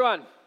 Everyone.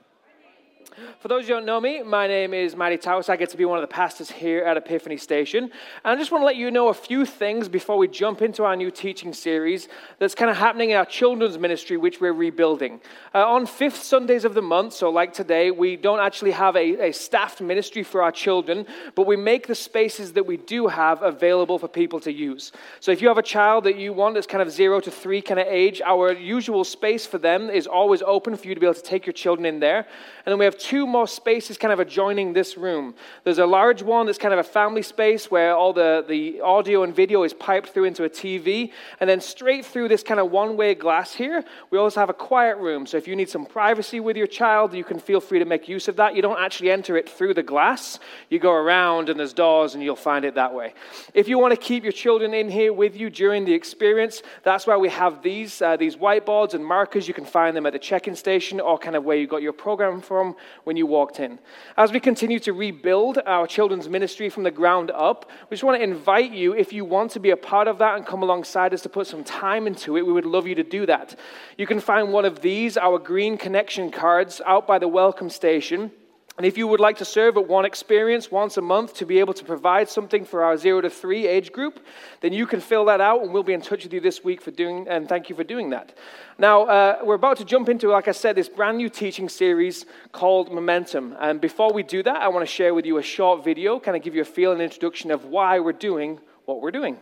For those who don't know me, my name is Matty Taus. I get to be one of the pastors here at Epiphany Station. And I just want to let you know a few things before we jump into our new teaching series that's kind of happening in our children's ministry, which we're rebuilding. Uh, on fifth Sundays of the month, so like today, we don't actually have a, a staffed ministry for our children, but we make the spaces that we do have available for people to use. So if you have a child that you want that's kind of zero to three kind of age, our usual space for them is always open for you to be able to take your children in there. And then we have two more spaces kind of adjoining this room. There's a large one that's kind of a family space where all the, the audio and video is piped through into a TV. And then straight through this kind of one way glass here, we also have a quiet room. So if you need some privacy with your child, you can feel free to make use of that. You don't actually enter it through the glass, you go around and there's doors and you'll find it that way. If you want to keep your children in here with you during the experience, that's why we have these, uh, these whiteboards and markers. You can find them at the check in station or kind of where you got your program from when you walked in. As we continue to rebuild our children's ministry from the ground up, we just want to invite you, if you want to be a part of that and come alongside us to put some time into it, we would love you to do that. You can find one of these, our green connection cards, out by the welcome station. And if you would like to serve at one experience once a month to be able to provide something for our zero to three age group, then you can fill that out and we'll be in touch with you this week for doing, and thank you for doing that. Now, uh, we're about to jump into, like I said, this brand new teaching series called Momentum. And before we do that, I want to share with you a short video, kind of give you a feel and introduction of why we're doing what we're doing.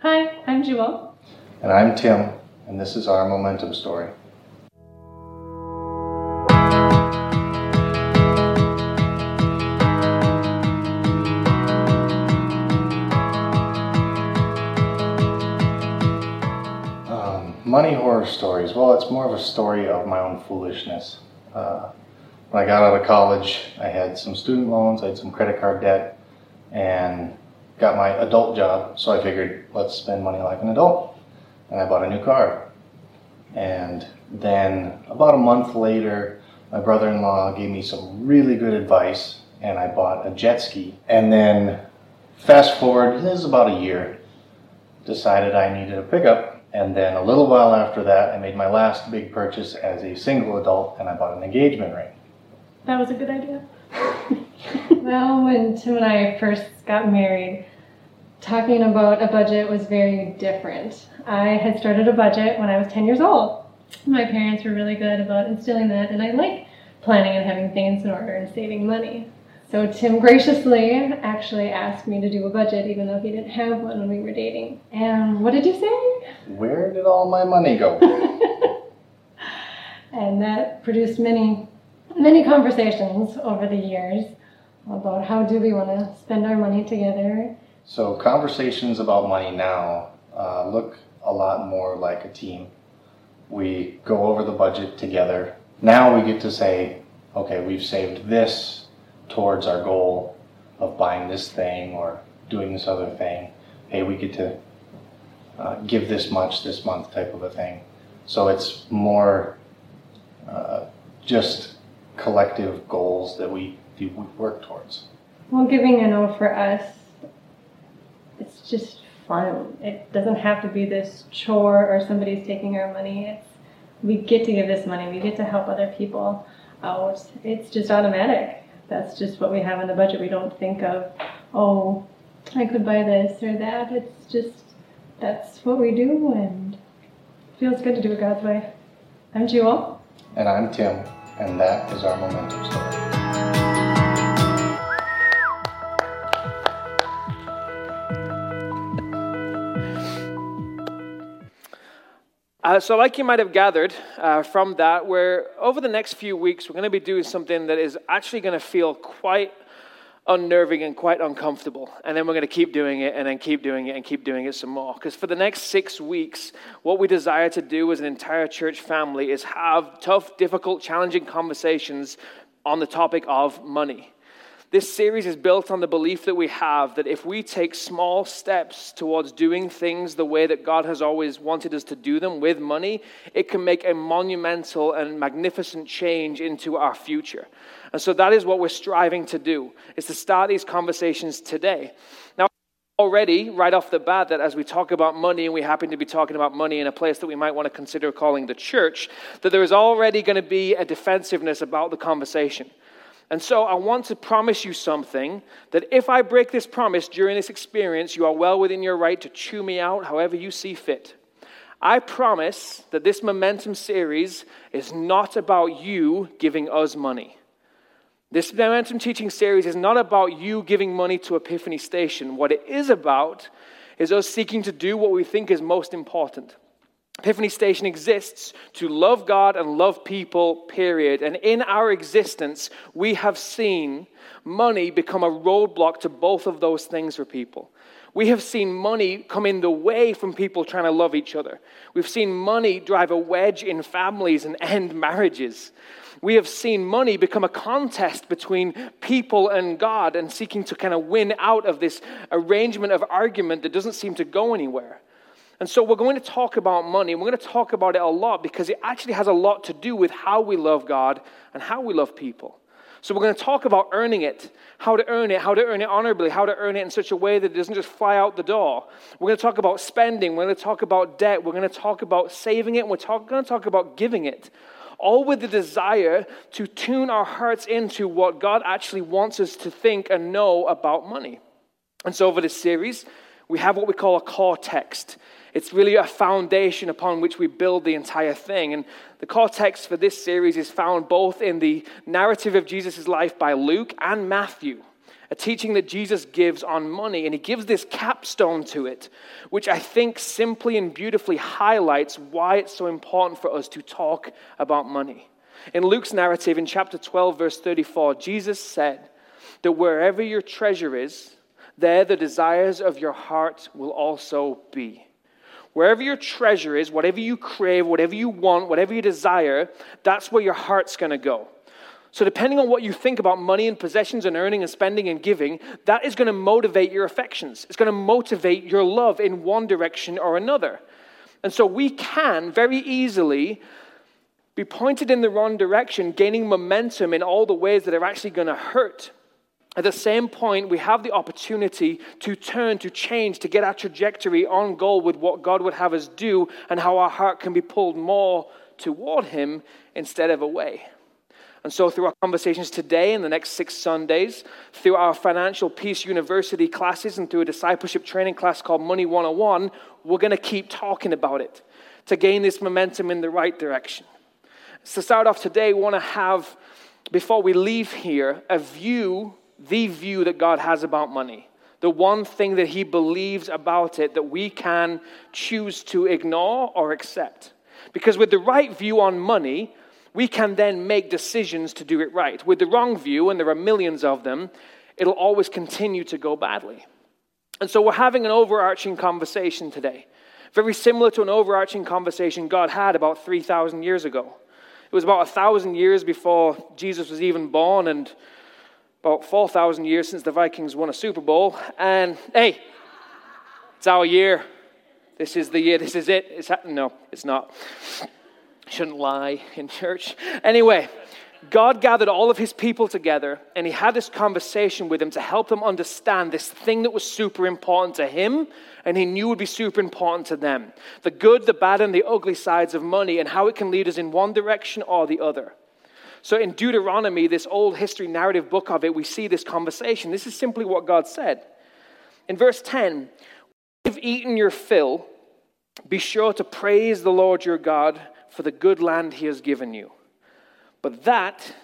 Hi, I'm Jewel. And I'm Tim, and this is our Momentum story. Money horror stories. Well, it's more of a story of my own foolishness. Uh, when I got out of college, I had some student loans, I had some credit card debt, and got my adult job. So I figured, let's spend money like an adult. And I bought a new car. And then about a month later, my brother in law gave me some really good advice, and I bought a jet ski. And then, fast forward, this is about a year, decided I needed a pickup and then a little while after that, I made my last big purchase as a single adult and I bought an engagement ring. That was a good idea. well, when Tim and I first got married, talking about a budget was very different. I had started a budget when I was 10 years old. My parents were really good about instilling that, and I like planning and having things in order and saving money. So Tim graciously actually asked me to do a budget, even though he didn't have one when we were dating. And what did you say? Where did all my money go? and that produced many, many conversations over the years about how do we want to spend our money together. So conversations about money now uh, look a lot more like a team. We go over the budget together. Now we get to say, okay, we've saved this towards our goal of buying this thing or doing this other thing. Hey, we get to uh, give this much this month type of a thing. So it's more uh, just collective goals that we, we work towards. Well, giving, you know, for us, it's just fun. It doesn't have to be this chore or somebody's taking our money. It's we get to give this money. We get to help other people out. It's just automatic that's just what we have in the budget. We don't think of, oh, I could buy this or that. It's just that's what we do, and feels good to do it God's way. I'm Jewel. And I'm Tim, and that is our momentum story. Uh, so, like you might have gathered uh, from that, where over the next few weeks, we're going to be doing something that is actually going to feel quite unnerving and quite uncomfortable. And then we're going to keep doing it and then keep doing it and keep doing it some more. Because for the next six weeks, what we desire to do as an entire church family is have tough, difficult, challenging conversations on the topic of money. This series is built on the belief that we have that if we take small steps towards doing things the way that God has always wanted us to do them with money, it can make a monumental and magnificent change into our future. And so that is what we're striving to do, is to start these conversations today. Now, already, right off the bat, that as we talk about money, and we happen to be talking about money in a place that we might want to consider calling the church, that there is already going to be a defensiveness about the conversation. And so I want to promise you something that if I break this promise during this experience, you are well within your right to chew me out however you see fit. I promise that this momentum series is not about you giving us money. This Momentum Teaching series is not about you giving money to Epiphany Station. What it is about is us seeking to do what we think is most important. Epiphany Station exists to love God and love people, period. And in our existence, we have seen money become a roadblock to both of those things for people. We have seen money come in the way from people trying to love each other. We've seen money drive a wedge in families and end marriages. We have seen money become a contest between people and God and seeking to kind of win out of this arrangement of argument that doesn't seem to go anywhere. And so we're going to talk about money, we're going to talk about it a lot because it actually has a lot to do with how we love God and how we love people. So we're going to talk about earning it, how to earn it, how to earn it honorably, how to earn it in such a way that it doesn't just fly out the door. We're going to talk about spending, we're going to talk about debt, we're going to talk about saving it, we're talk, going to talk about giving it all with the desire to tune our hearts into what God actually wants us to think and know about money. And so, over this series, we have what we call a core text. It's really a foundation upon which we build the entire thing. And the core text for this series is found both in the narrative of Jesus' life by Luke and Matthew a teaching that Jesus gives on money, and he gives this capstone to it, which I think simply and beautifully highlights why it's so important for us to talk about money. In Luke's narrative, in chapter 12, verse 34, Jesus said that wherever your treasure is, there the desires of your heart will also be. Wherever your treasure is, whatever you crave, whatever you want, whatever you desire, that's where your heart's going to go. So, depending on what you think about money and possessions and earning and spending and giving, that is going to motivate your affections. It's going to motivate your love in one direction or another. And so, we can very easily be pointed in the wrong direction, gaining momentum in all the ways that are actually going to hurt. At the same point, we have the opportunity to turn, to change, to get our trajectory on goal with what God would have us do and how our heart can be pulled more toward Him instead of away. And so, through our conversations today and the next six Sundays, through our Financial Peace University classes, and through a discipleship training class called Money 101, we're going to keep talking about it to gain this momentum in the right direction. So, start off today, we want to have, before we leave here, a view, the view that God has about money. The one thing that He believes about it that we can choose to ignore or accept. Because with the right view on money, we can then make decisions to do it right. With the wrong view, and there are millions of them, it'll always continue to go badly. And so we're having an overarching conversation today, very similar to an overarching conversation God had about 3,000 years ago. It was about 1,000 years before Jesus was even born, and about 4,000 years since the Vikings won a Super Bowl. And hey, it's our year. This is the year. This is it. It's ha- no, it's not shouldn't lie in church. Anyway, God gathered all of his people together and he had this conversation with them to help them understand this thing that was super important to him and he knew would be super important to them the good, the bad, and the ugly sides of money and how it can lead us in one direction or the other. So in Deuteronomy, this old history narrative book of it, we see this conversation. This is simply what God said. In verse 10, you've eaten your fill, be sure to praise the Lord your God for the good land he has given you. But that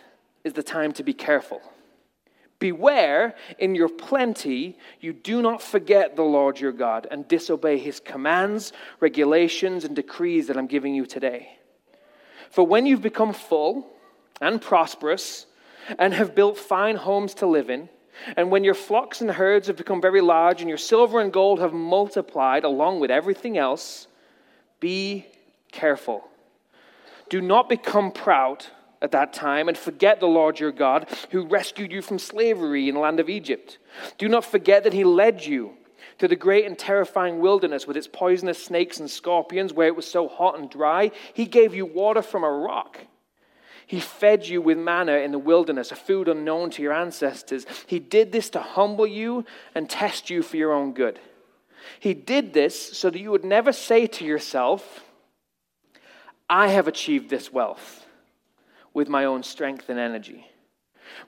is the time to be careful. Beware in your plenty, you do not forget the Lord your God and disobey his commands, regulations, and decrees that I'm giving you today. For when you've become full and prosperous and have built fine homes to live in, and when your flocks and herds have become very large and your silver and gold have multiplied along with everything else, be careful do not become proud at that time and forget the Lord your God who rescued you from slavery in the land of Egypt. Do not forget that he led you to the great and terrifying wilderness with its poisonous snakes and scorpions where it was so hot and dry. He gave you water from a rock. He fed you with manna in the wilderness, a food unknown to your ancestors. He did this to humble you and test you for your own good. He did this so that you would never say to yourself, I have achieved this wealth with my own strength and energy.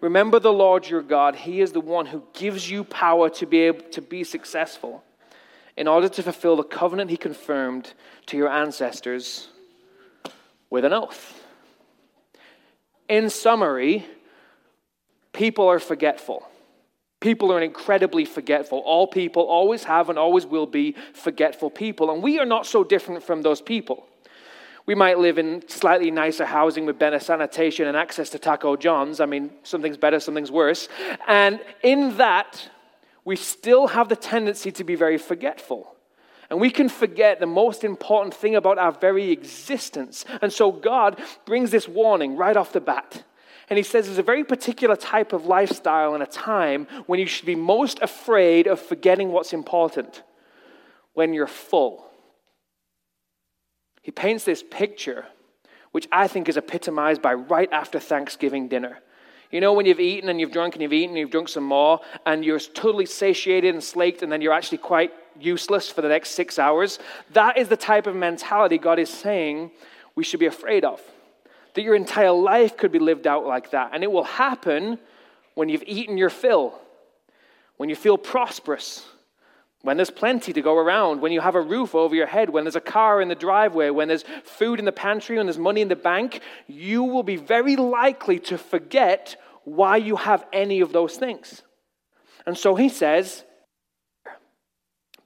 Remember the Lord your God. He is the one who gives you power to be able to be successful in order to fulfill the covenant he confirmed to your ancestors with an oath. In summary, people are forgetful. People are incredibly forgetful. All people always have and always will be forgetful people. And we are not so different from those people. We might live in slightly nicer housing with better sanitation and access to Taco John's. I mean, something's better, something's worse. And in that, we still have the tendency to be very forgetful. And we can forget the most important thing about our very existence. And so God brings this warning right off the bat. And he says there's a very particular type of lifestyle and a time when you should be most afraid of forgetting what's important when you're full. He paints this picture, which I think is epitomized by right after Thanksgiving dinner. You know, when you've eaten and you've drunk and you've eaten and you've drunk some more, and you're totally satiated and slaked, and then you're actually quite useless for the next six hours. That is the type of mentality God is saying we should be afraid of. That your entire life could be lived out like that. And it will happen when you've eaten your fill, when you feel prosperous, when there's plenty to go around, when you have a roof over your head, when there's a car in the driveway, when there's food in the pantry, when there's money in the bank, you will be very likely to forget why you have any of those things. And so he says,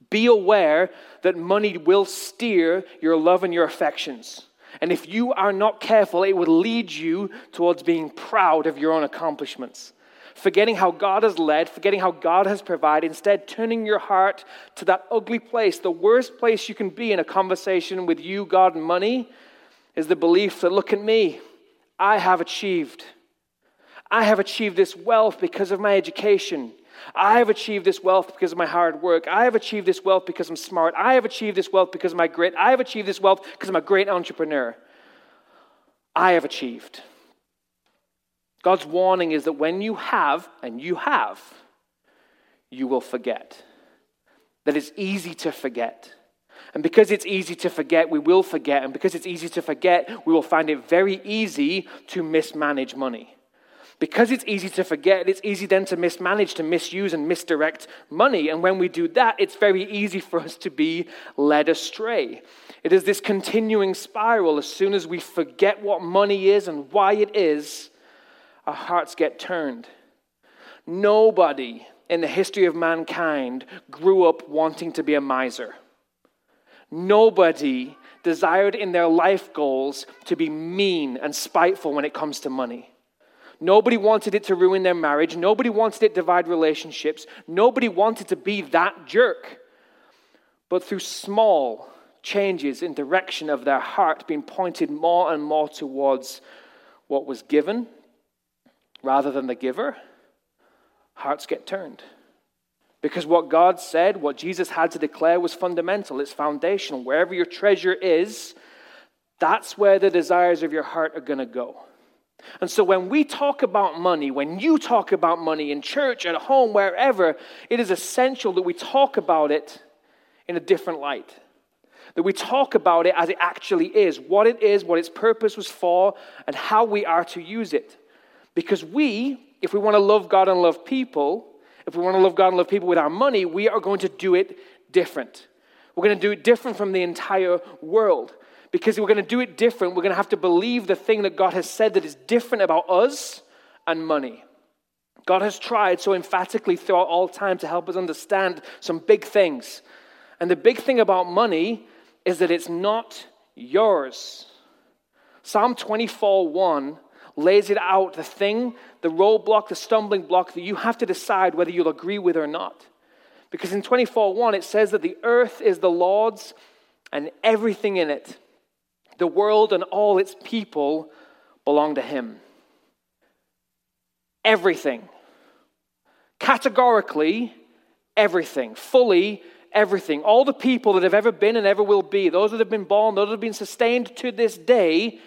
be aware that money will steer your love and your affections. And if you are not careful, it will lead you towards being proud of your own accomplishments forgetting how God has led, forgetting how God has provided, instead turning your heart to that ugly place, the worst place you can be in a conversation with you, God, and money, is the belief that, look at me, I have achieved. I have achieved this wealth because of my education. I have achieved this wealth because of my hard work. I have achieved this wealth because I'm smart. I have achieved this wealth because of my grit. I have achieved this wealth because I'm a great entrepreneur. I have achieved. God's warning is that when you have, and you have, you will forget. That it's easy to forget. And because it's easy to forget, we will forget. And because it's easy to forget, we will find it very easy to mismanage money. Because it's easy to forget, it's easy then to mismanage, to misuse and misdirect money. And when we do that, it's very easy for us to be led astray. It is this continuing spiral. As soon as we forget what money is and why it is, our hearts get turned. Nobody in the history of mankind grew up wanting to be a miser. Nobody desired in their life goals to be mean and spiteful when it comes to money. Nobody wanted it to ruin their marriage. Nobody wanted it to divide relationships. Nobody wanted to be that jerk. But through small changes in direction of their heart being pointed more and more towards what was given rather than the giver, hearts get turned. Because what God said, what Jesus had to declare was fundamental, it's foundational. Wherever your treasure is, that's where the desires of your heart are going to go. And so when we talk about money, when you talk about money in church, at home, wherever, it is essential that we talk about it in a different light. That we talk about it as it actually is, what it is, what its purpose was for, and how we are to use it. Because we, if we want to love God and love people, if we want to love God and love people with our money, we are going to do it different. We're going to do it different from the entire world. Because we're going to do it different, we're going to have to believe the thing that God has said that is different about us and money. God has tried so emphatically throughout all time to help us understand some big things. And the big thing about money is that it's not yours. Psalm 24 1 lays it out the thing, the roadblock, the stumbling block that you have to decide whether you'll agree with or not. Because in 24:1 it says that the earth is the Lord's and everything in it. The world and all its people belong to him. Everything. Categorically, everything. Fully, everything. All the people that have ever been and ever will be, those that have been born, those that have been sustained to this day,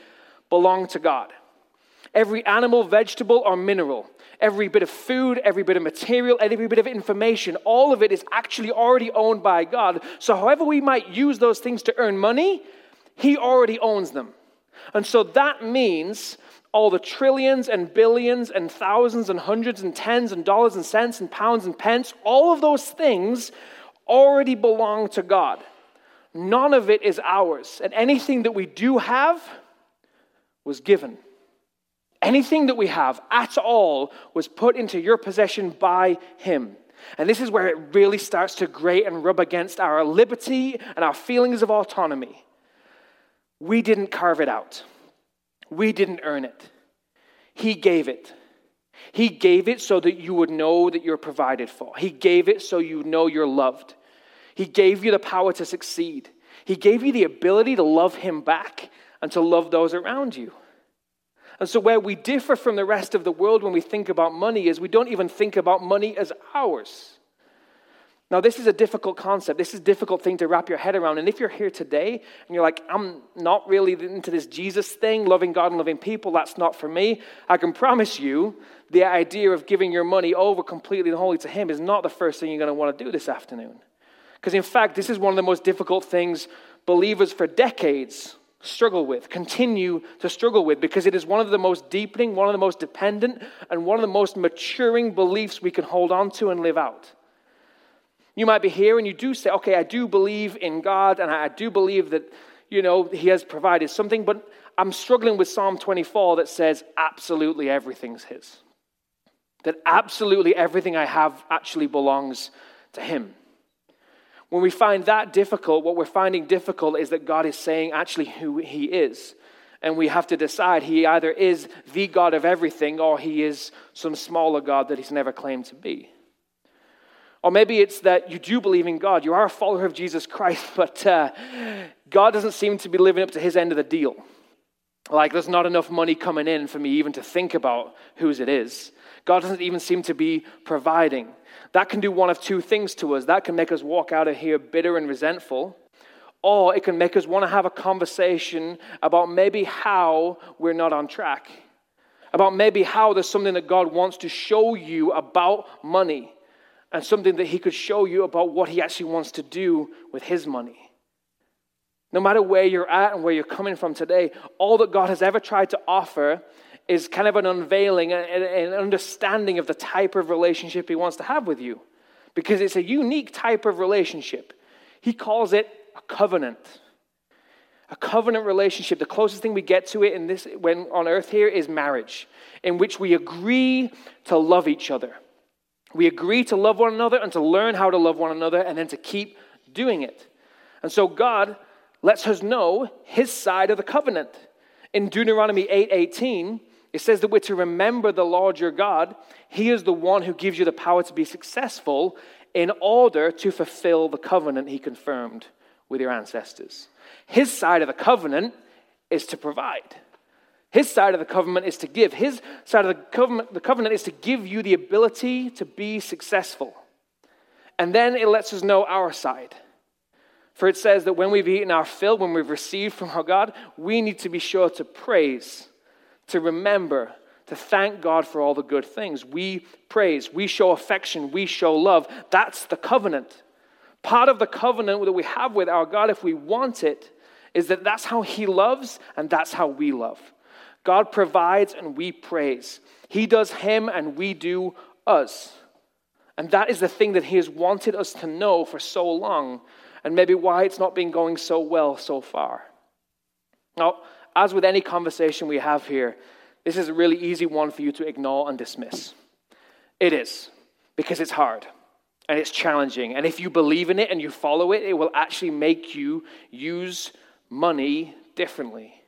belong to God. every animal, vegetable, or mineral, every bit of food, every bit of material, every bit of information, all of it is actually already owned by God. So, however, we might use those things to earn money, He already owns them. And so that means all the trillions and billions and thousands and hundreds and tens and dollars and cents and pounds and pence, all of those things already belong to God. None of it is ours. And anything that we do have was given. Anything that we have at all was put into your possession by Him. And this is where it really starts to grate and rub against our liberty and our feelings of autonomy. We didn't carve it out, we didn't earn it. He gave it. He gave it so that you would know that you're provided for. He gave it so you know you're loved. He gave you the power to succeed. He gave you the ability to love Him back and to love those around you. And so, where we differ from the rest of the world when we think about money is we don't even think about money as ours. Now, this is a difficult concept. This is a difficult thing to wrap your head around. And if you're here today and you're like, I'm not really into this Jesus thing, loving God and loving people, that's not for me, I can promise you the idea of giving your money over completely and wholly to Him is not the first thing you're going to want to do this afternoon. Because in fact, this is one of the most difficult things believers for decades struggle with, continue to struggle with, because it is one of the most deepening, one of the most dependent, and one of the most maturing beliefs we can hold on to and live out. You might be here and you do say, okay, I do believe in God and I do believe that, you know, He has provided something, but I'm struggling with Psalm 24 that says absolutely everything's His. That absolutely everything I have actually belongs to Him. When we find that difficult, what we're finding difficult is that God is saying actually who He is. And we have to decide He either is the God of everything or He is some smaller God that He's never claimed to be. Or maybe it's that you do believe in God, you are a follower of Jesus Christ, but uh, God doesn't seem to be living up to his end of the deal. Like there's not enough money coming in for me even to think about whose it is. God doesn't even seem to be providing. That can do one of two things to us. That can make us walk out of here bitter and resentful, or it can make us want to have a conversation about maybe how we're not on track, about maybe how there's something that God wants to show you about money and something that he could show you about what he actually wants to do with his money. No matter where you're at and where you're coming from today, all that God has ever tried to offer is kind of an unveiling, and an understanding of the type of relationship he wants to have with you. Because it's a unique type of relationship. He calls it a covenant. A covenant relationship, the closest thing we get to it in this when on earth here is marriage, in which we agree to love each other. We agree to love one another and to learn how to love one another and then to keep doing it. And so God lets us know his side of the covenant. In Deuteronomy 8:18, 8, it says that we're to remember the Lord your God. He is the one who gives you the power to be successful in order to fulfill the covenant he confirmed with your ancestors. His side of the covenant is to provide. His side of the covenant is to give. His side of the covenant, the covenant is to give you the ability to be successful. And then it lets us know our side. For it says that when we've eaten our fill, when we've received from our God, we need to be sure to praise, to remember, to thank God for all the good things. We praise, we show affection, we show love. That's the covenant. Part of the covenant that we have with our God, if we want it, is that that's how He loves and that's how we love. God provides and we praise. He does Him and we do us. And that is the thing that He has wanted us to know for so long, and maybe why it's not been going so well so far. Now, as with any conversation we have here, this is a really easy one for you to ignore and dismiss. It is, because it's hard and it's challenging. And if you believe in it and you follow it, it will actually make you use money differently.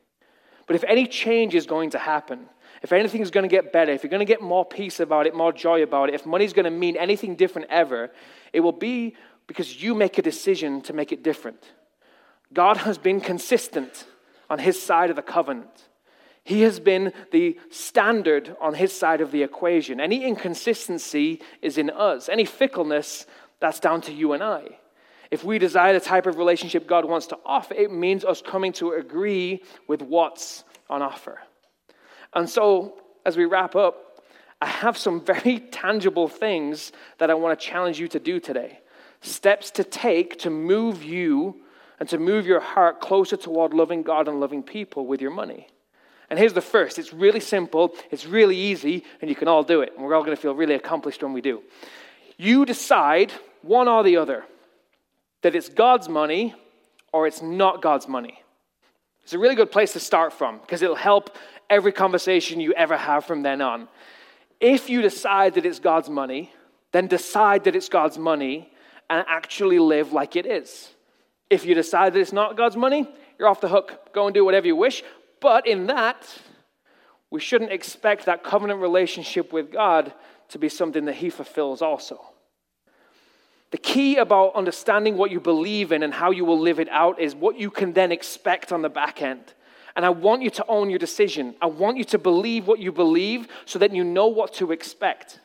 But if any change is going to happen, if anything is going to get better, if you're going to get more peace about it, more joy about it, if money's going to mean anything different ever, it will be because you make a decision to make it different. God has been consistent on his side of the covenant. He has been the standard on his side of the equation. Any inconsistency is in us. Any fickleness, that's down to you and I. If we desire the type of relationship God wants to offer, it means us coming to agree with what's on offer. And so, as we wrap up, I have some very tangible things that I want to challenge you to do today. Steps to take to move you and to move your heart closer toward loving God and loving people with your money. And here's the first it's really simple, it's really easy, and you can all do it. And we're all going to feel really accomplished when we do. You decide, one or the other, that it's God's money or it's not God's money. It's a really good place to start from because it'll help every conversation you ever have from then on. If you decide that it's God's money, then decide that it's God's money and actually live like it is. If you decide that it's not God's money, you're off the hook. Go and do whatever you wish. But in that, we shouldn't expect that covenant relationship with God to be something that He fulfills also. The key about understanding what you believe in and how you will live it out is what you can then expect on the back end. And I want you to own your decision. I want you to believe what you believe so that you know what to expect.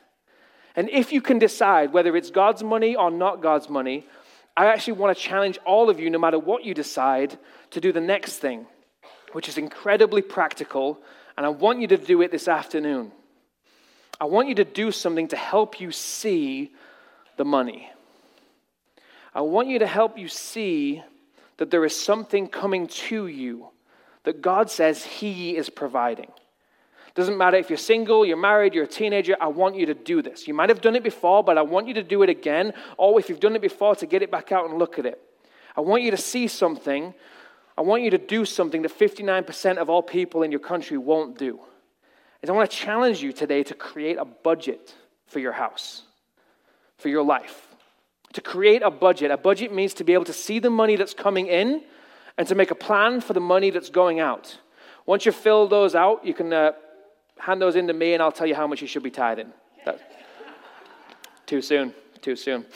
And if you can decide whether it's God's money or not God's money, I actually want to challenge all of you, no matter what you decide, to do the next thing, which is incredibly practical. And I want you to do it this afternoon. I want you to do something to help you see the money. I want you to help you see that there is something coming to you that God says He is providing. Doesn't matter if you're single, you're married, you're a teenager, I want you to do this. You might have done it before, but I want you to do it again, or if you've done it before, to get it back out and look at it. I want you to see something. I want you to do something that 59% of all people in your country won't do. And I want to challenge you today to create a budget for your house, for your life. To create a budget. A budget means to be able to see the money that's coming in and to make a plan for the money that's going out. Once you fill those out, you can uh, hand those in to me and I'll tell you how much you should be tithing. That, too soon, too soon.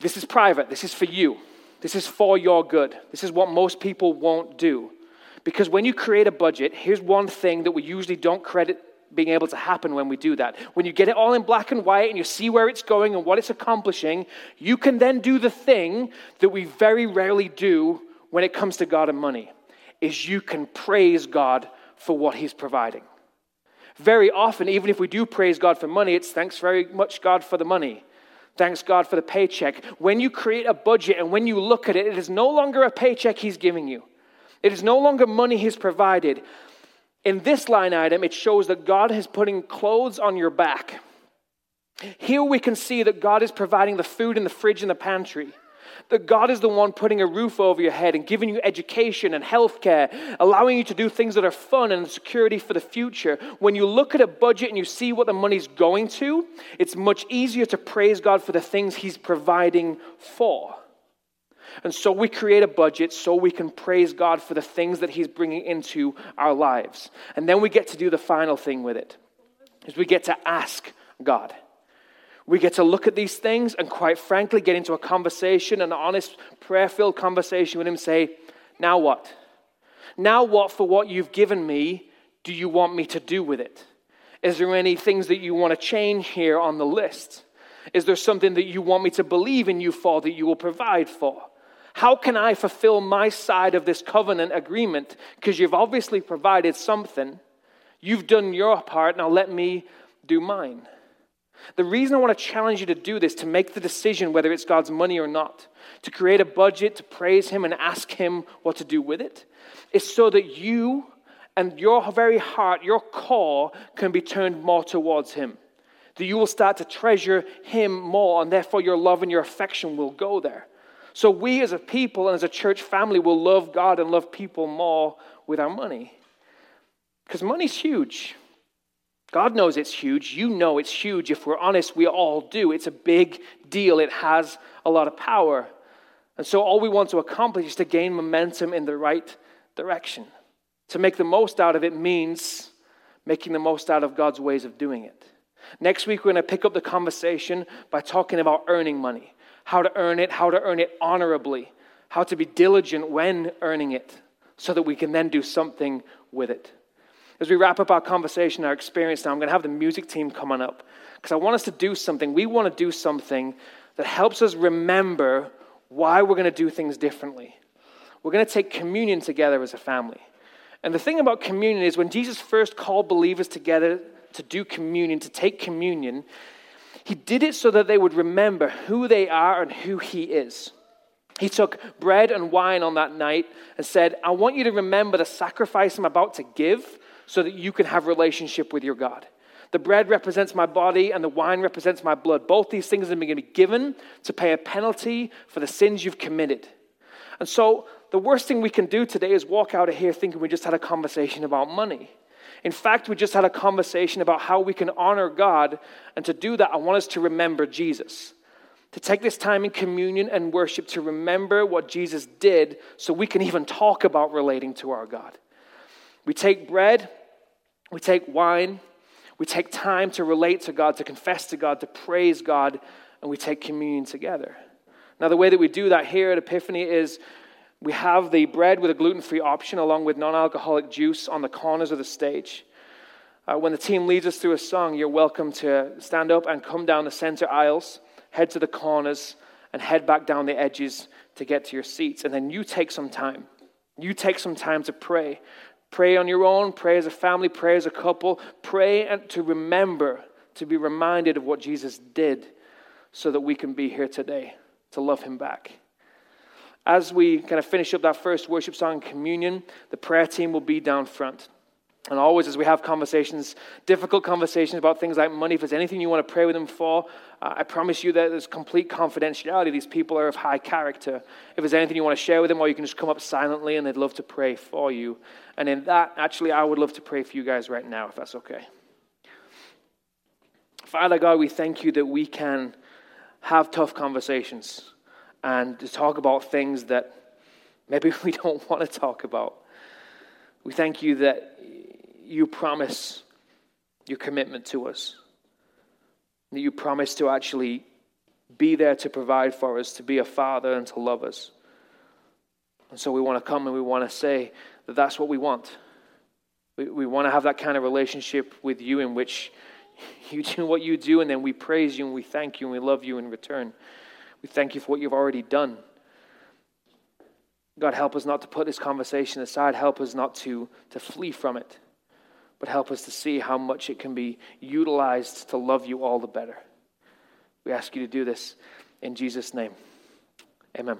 This is private, this is for you. This is for your good. This is what most people won't do. Because when you create a budget, here's one thing that we usually don't credit being able to happen when we do that. When you get it all in black and white and you see where it's going and what it's accomplishing, you can then do the thing that we very rarely do when it comes to God and money is you can praise God for what he's providing. Very often, even if we do praise God for money, it's thanks very much God for the money. Thanks God for the paycheck. When you create a budget and when you look at it, it is no longer a paycheck he's giving you. It is no longer money he's provided. In this line item, it shows that God is putting clothes on your back. Here we can see that God is providing the food in the fridge and the pantry. That God is the one putting a roof over your head and giving you education and health care, allowing you to do things that are fun and security for the future. When you look at a budget and you see what the money's going to, it's much easier to praise God for the things He's providing for. And so we create a budget so we can praise God for the things that He's bringing into our lives. And then we get to do the final thing with it, is we get to ask God. We get to look at these things and, quite frankly, get into a conversation, an honest, prayer filled conversation with Him, say, Now what? Now what for what you've given me do you want me to do with it? Is there any things that you want to change here on the list? Is there something that you want me to believe in you for that you will provide for? How can I fulfill my side of this covenant agreement? Because you've obviously provided something. You've done your part, now let me do mine. The reason I want to challenge you to do this, to make the decision whether it's God's money or not, to create a budget, to praise Him and ask Him what to do with it, is so that you and your very heart, your core, can be turned more towards Him. That you will start to treasure Him more, and therefore your love and your affection will go there. So we as a people and as a church family will love God and love people more with our money. Because money's huge. God knows it's huge. You know it's huge. If we're honest, we all do. It's a big deal, it has a lot of power. And so, all we want to accomplish is to gain momentum in the right direction. To make the most out of it means making the most out of God's ways of doing it. Next week, we're going to pick up the conversation by talking about earning money how to earn it, how to earn it honorably, how to be diligent when earning it, so that we can then do something with it. As we wrap up our conversation, our experience now, I'm going to have the music team come on up because I want us to do something. We want to do something that helps us remember why we're going to do things differently. We're going to take communion together as a family. And the thing about communion is when Jesus first called believers together to do communion, to take communion, he did it so that they would remember who they are and who he is. He took bread and wine on that night and said, I want you to remember the sacrifice I'm about to give so that you can have relationship with your God. The bread represents my body and the wine represents my blood. Both these things are going to be given to pay a penalty for the sins you've committed. And so, the worst thing we can do today is walk out of here thinking we just had a conversation about money. In fact, we just had a conversation about how we can honor God. And to do that, I want us to remember Jesus. To take this time in communion and worship to remember what Jesus did so we can even talk about relating to our God. We take bread, we take wine, we take time to relate to God, to confess to God, to praise God, and we take communion together. Now, the way that we do that here at Epiphany is we have the bread with a gluten free option along with non alcoholic juice on the corners of the stage. Uh, when the team leads us through a song, you're welcome to stand up and come down the center aisles, head to the corners, and head back down the edges to get to your seats. And then you take some time. You take some time to pray. Pray on your own, pray as a family, pray as a couple. Pray and to remember, to be reminded of what Jesus did so that we can be here today to love him back. As we kind of finish up that first worship song, communion, the prayer team will be down front. And always, as we have conversations, difficult conversations about things like money, if there's anything you want to pray with them for, uh, I promise you that there's complete confidentiality. These people are of high character. If there's anything you want to share with them, or you can just come up silently and they'd love to pray for you. And in that, actually, I would love to pray for you guys right now, if that's okay. Father God, we thank you that we can have tough conversations and to talk about things that maybe we don't want to talk about. We thank you that you promise your commitment to us, that you promise to actually be there to provide for us, to be a father and to love us. And so we want to come and we want to say that that's what we want. We, we want to have that kind of relationship with you in which you do what you do, and then we praise you and we thank you and we love you in return. We thank you for what you've already done. God, help us not to put this conversation aside. Help us not to, to flee from it, but help us to see how much it can be utilized to love you all the better. We ask you to do this in Jesus' name. Amen.